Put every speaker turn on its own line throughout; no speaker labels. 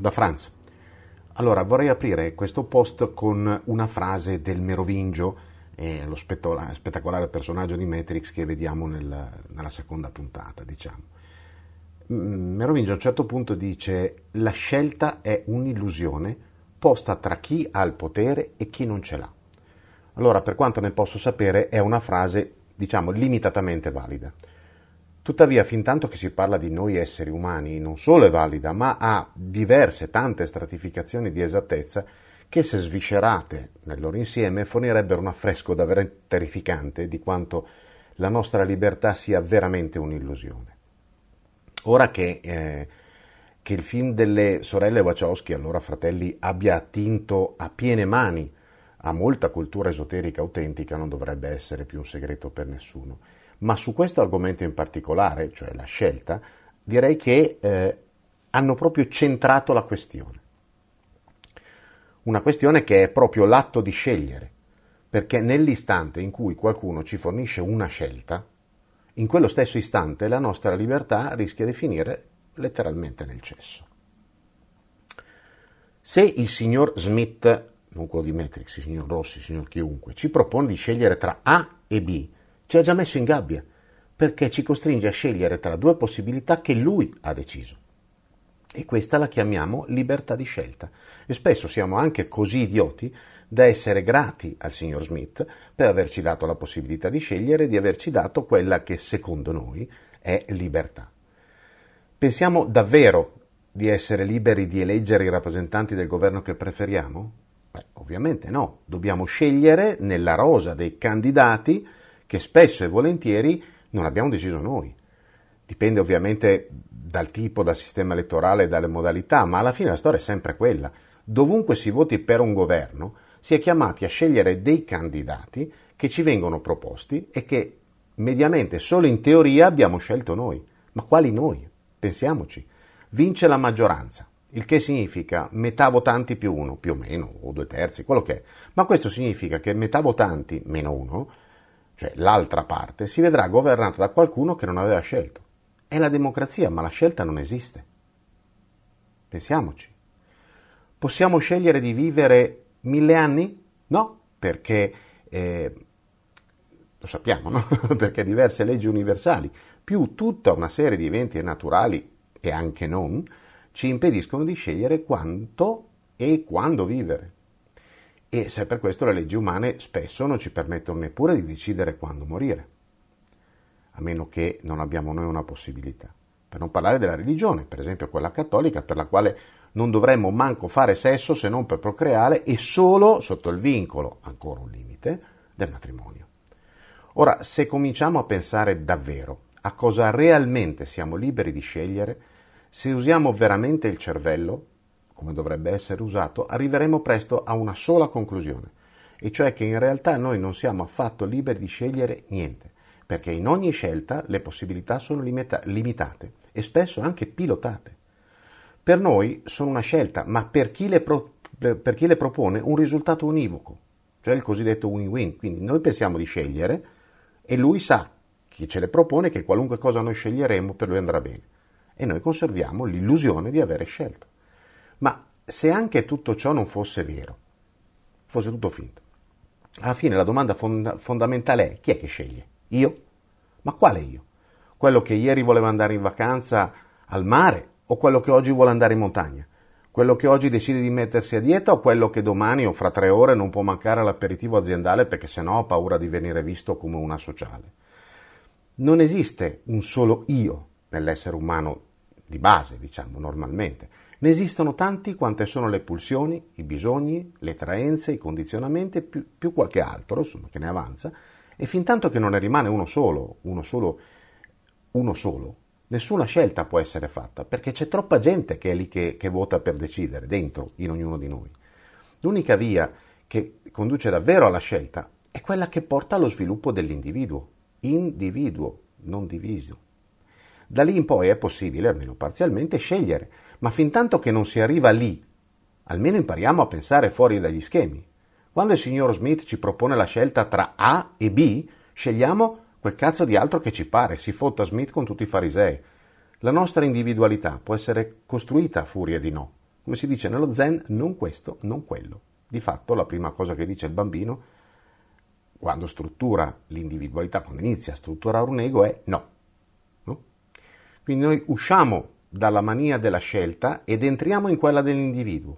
da Franz. Allora, vorrei aprire questo post con una frase del Merovingio, eh, lo spettacolare personaggio di Matrix che vediamo nel, nella seconda puntata, diciamo. Mm, Merovingio a un certo punto dice la scelta è un'illusione posta tra chi ha il potere e chi non ce l'ha. Allora, per quanto ne posso sapere, è una frase, diciamo, limitatamente valida. Tuttavia, fin tanto che si parla di noi esseri umani, non solo è valida, ma ha diverse, tante stratificazioni di esattezza che, se sviscerate nel loro insieme, fornirebbero un affresco davvero terrificante di quanto la nostra libertà sia veramente un'illusione. Ora che, eh, che il film delle sorelle Wachowski, allora fratelli, abbia attinto a piene mani a molta cultura esoterica autentica, non dovrebbe essere più un segreto per nessuno ma su questo argomento in particolare, cioè la scelta, direi che eh, hanno proprio centrato la questione. Una questione che è proprio l'atto di scegliere, perché nell'istante in cui qualcuno ci fornisce una scelta, in quello stesso istante la nostra libertà rischia di finire letteralmente nel cesso. Se il signor Smith, non quello di Matrix, il signor Rossi, il signor chiunque, ci propone di scegliere tra A e B, ci ha già messo in gabbia, perché ci costringe a scegliere tra due possibilità che lui ha deciso. E questa la chiamiamo libertà di scelta. E spesso siamo anche così idioti da essere grati al signor Smith per averci dato la possibilità di scegliere e di averci dato quella che secondo noi è libertà. Pensiamo davvero di essere liberi di eleggere i rappresentanti del governo che preferiamo? Beh, ovviamente no, dobbiamo scegliere nella rosa dei candidati che spesso e volentieri non abbiamo deciso noi. Dipende ovviamente dal tipo, dal sistema elettorale dalle modalità, ma alla fine la storia è sempre quella. Dovunque si voti per un governo, si è chiamati a scegliere dei candidati che ci vengono proposti e che mediamente solo in teoria abbiamo scelto noi. Ma quali noi? Pensiamoci. Vince la maggioranza, il che significa metà votanti più uno, più o meno, o due terzi, quello che è. Ma questo significa che metà votanti meno uno cioè l'altra parte, si vedrà governata da qualcuno che non aveva scelto. È la democrazia, ma la scelta non esiste. Pensiamoci. Possiamo scegliere di vivere mille anni? No, perché eh, lo sappiamo, no? perché diverse leggi universali, più tutta una serie di eventi naturali e anche non, ci impediscono di scegliere quanto e quando vivere e se per questo le leggi umane spesso non ci permettono neppure di decidere quando morire, a meno che non abbiamo noi una possibilità. Per non parlare della religione, per esempio quella cattolica, per la quale non dovremmo manco fare sesso se non per procreare e solo sotto il vincolo, ancora un limite, del matrimonio. Ora, se cominciamo a pensare davvero a cosa realmente siamo liberi di scegliere, se usiamo veramente il cervello, come dovrebbe essere usato, arriveremo presto a una sola conclusione, e cioè che in realtà noi non siamo affatto liberi di scegliere niente, perché in ogni scelta le possibilità sono limita- limitate e spesso anche pilotate. Per noi sono una scelta, ma per chi, pro- per chi le propone un risultato univoco, cioè il cosiddetto win-win. Quindi noi pensiamo di scegliere e lui sa, chi ce le propone, che qualunque cosa noi sceglieremo per lui andrà bene. E noi conserviamo l'illusione di avere scelto. Ma se anche tutto ciò non fosse vero, fosse tutto finto, alla fine la domanda fonda- fondamentale è chi è che sceglie? Io? Ma quale io? Quello che ieri voleva andare in vacanza al mare o quello che oggi vuole andare in montagna? Quello che oggi decide di mettersi a dieta o quello che domani o fra tre ore non può mancare all'aperitivo aziendale perché sennò ha paura di venire visto come una sociale? Non esiste un solo io nell'essere umano di base, diciamo, normalmente. Ne esistono tanti quante sono le pulsioni, i bisogni, le traenze, i condizionamenti, più, più qualche altro, insomma, che ne avanza, e fin tanto che non ne rimane uno solo, uno solo, uno solo, nessuna scelta può essere fatta, perché c'è troppa gente che è lì che, che vota per decidere, dentro, in ognuno di noi. L'unica via che conduce davvero alla scelta è quella che porta allo sviluppo dell'individuo, individuo, non diviso. Da lì in poi è possibile, almeno parzialmente, scegliere, ma fin tanto che non si arriva lì, almeno impariamo a pensare fuori dagli schemi. Quando il signor Smith ci propone la scelta tra A e B, scegliamo quel cazzo di altro che ci pare, si fotta Smith con tutti i farisei. La nostra individualità può essere costruita a furia di no, Come si dice nello zen, non questo, non quello. Di fatto la prima cosa che dice il bambino quando struttura l'individualità, quando inizia a strutturare un ego è no. no? Quindi noi usciamo dalla mania della scelta ed entriamo in quella dell'individuo,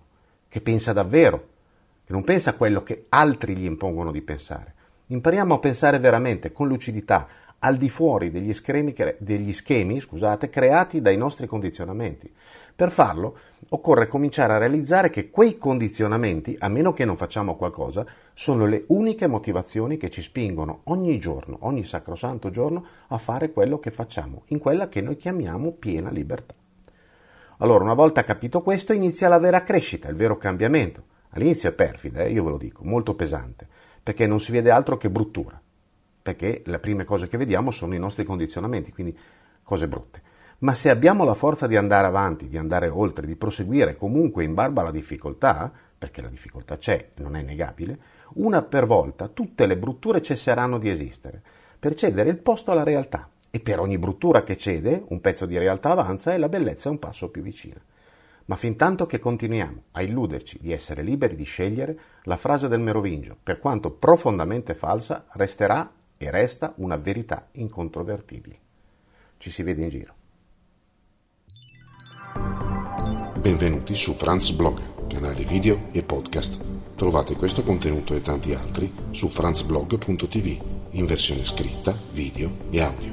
che pensa davvero, che non pensa a quello che altri gli impongono di pensare. Impariamo a pensare veramente, con lucidità, al di fuori degli schemi, degli schemi scusate, creati dai nostri condizionamenti. Per farlo occorre cominciare a realizzare che quei condizionamenti, a meno che non facciamo qualcosa, sono le uniche motivazioni che ci spingono ogni giorno, ogni sacrosanto giorno, a fare quello che facciamo, in quella che noi chiamiamo piena libertà. Allora, una volta capito questo, inizia la vera crescita, il vero cambiamento. All'inizio è perfida, eh, io ve lo dico, molto pesante, perché non si vede altro che bruttura, perché le prime cose che vediamo sono i nostri condizionamenti, quindi cose brutte. Ma se abbiamo la forza di andare avanti, di andare oltre, di proseguire comunque in barba alla difficoltà, perché la difficoltà c'è, non è negabile, una per volta tutte le brutture cesseranno di esistere, per cedere il posto alla realtà. E per ogni bruttura che cede, un pezzo di realtà avanza e la bellezza è un passo più vicina. Ma fin tanto che continuiamo a illuderci di essere liberi di scegliere, la frase del Merovingio, per quanto profondamente falsa, resterà e resta una verità incontrovertibile. Ci si vede in giro.
Benvenuti su Franz Blog, canale video e podcast. Trovate questo contenuto e tanti altri su franzblog.tv in versione scritta, video e audio.